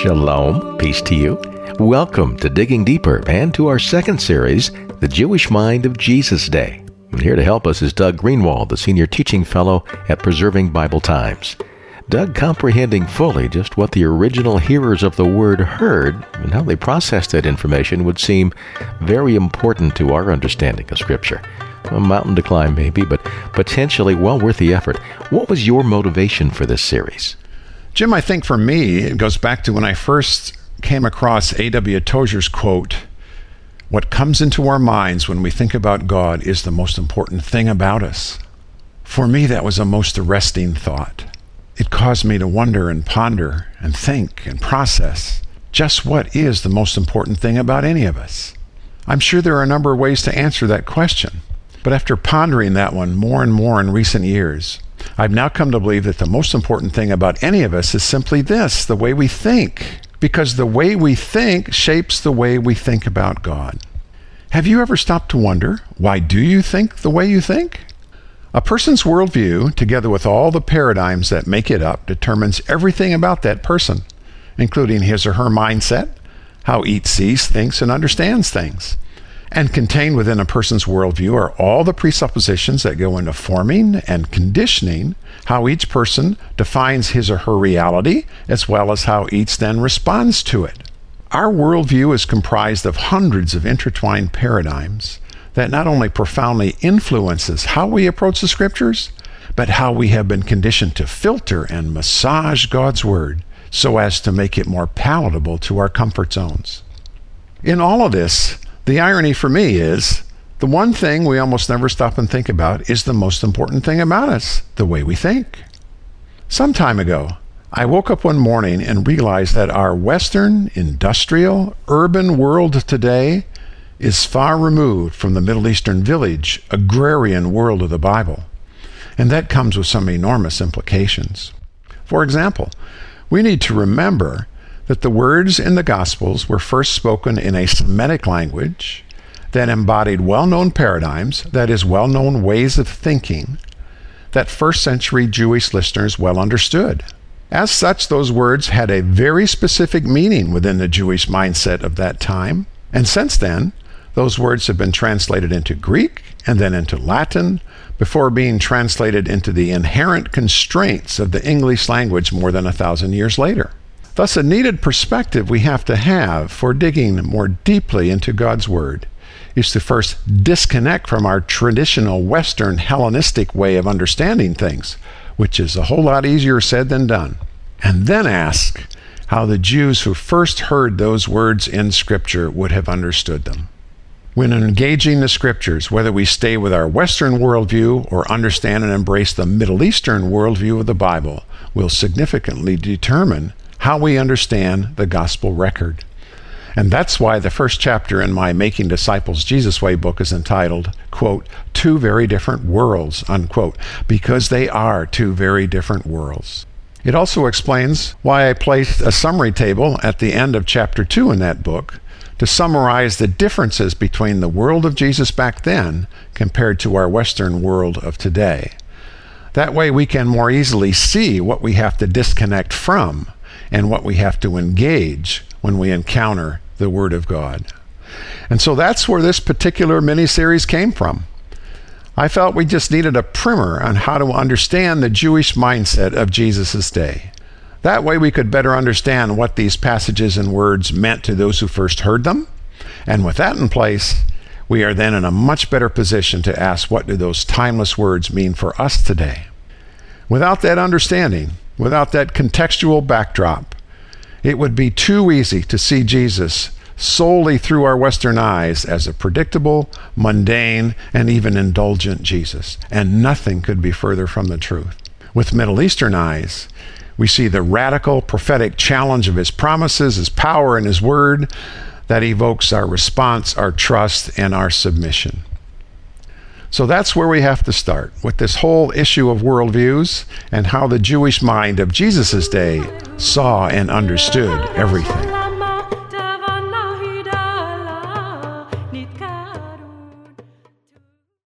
Shalom, peace to you. Welcome to Digging Deeper and to our second series, The Jewish Mind of Jesus Day. And here to help us is Doug Greenwold, the Senior Teaching Fellow at Preserving Bible Times. Doug comprehending fully just what the original hearers of the Word heard and how they processed that information would seem very important to our understanding of Scripture. A mountain to climb, maybe, but potentially well worth the effort. What was your motivation for this series? Jim, I think for me, it goes back to when I first came across A.W. Tozer's quote What comes into our minds when we think about God is the most important thing about us. For me, that was a most arresting thought. It caused me to wonder and ponder and think and process just what is the most important thing about any of us. I'm sure there are a number of ways to answer that question, but after pondering that one more and more in recent years, I've now come to believe that the most important thing about any of us is simply this the way we think. Because the way we think shapes the way we think about God. Have you ever stopped to wonder why do you think the way you think? A person's worldview, together with all the paradigms that make it up, determines everything about that person, including his or her mindset, how each sees, thinks, and understands things. And contained within a person's worldview are all the presuppositions that go into forming and conditioning how each person defines his or her reality, as well as how each then responds to it. Our worldview is comprised of hundreds of intertwined paradigms that not only profoundly influences how we approach the scriptures, but how we have been conditioned to filter and massage God's word so as to make it more palatable to our comfort zones. In all of this, the irony for me is the one thing we almost never stop and think about is the most important thing about us the way we think. Some time ago, I woke up one morning and realized that our Western, industrial, urban world today is far removed from the Middle Eastern village, agrarian world of the Bible. And that comes with some enormous implications. For example, we need to remember that the words in the Gospels were first spoken in a Semitic language that embodied well known paradigms, that is, well known ways of thinking, that first century Jewish listeners well understood. As such, those words had a very specific meaning within the Jewish mindset of that time. And since then, those words have been translated into Greek and then into Latin before being translated into the inherent constraints of the English language more than a thousand years later. Thus, a needed perspective we have to have for digging more deeply into God's Word is to first disconnect from our traditional Western Hellenistic way of understanding things, which is a whole lot easier said than done, and then ask how the Jews who first heard those words in Scripture would have understood them. When engaging the Scriptures, whether we stay with our Western worldview or understand and embrace the Middle Eastern worldview of the Bible, will significantly determine how we understand the gospel record. And that's why the first chapter in my Making Disciples Jesus Way book is entitled, quote, Two Very Different Worlds, unquote, because they are two very different worlds. It also explains why I placed a summary table at the end of chapter 2 in that book to summarize the differences between the world of Jesus back then compared to our Western world of today. That way we can more easily see what we have to disconnect from and what we have to engage when we encounter the Word of God. And so that's where this particular mini series came from. I felt we just needed a primer on how to understand the Jewish mindset of Jesus' day. That way we could better understand what these passages and words meant to those who first heard them. And with that in place, we are then in a much better position to ask what do those timeless words mean for us today. Without that understanding, without that contextual backdrop, it would be too easy to see Jesus solely through our Western eyes as a predictable, mundane, and even indulgent Jesus. And nothing could be further from the truth. With Middle Eastern eyes, we see the radical prophetic challenge of his promises, his power, and his word that evokes our response, our trust, and our submission. So that's where we have to start with this whole issue of worldviews and how the Jewish mind of Jesus' day saw and understood everything.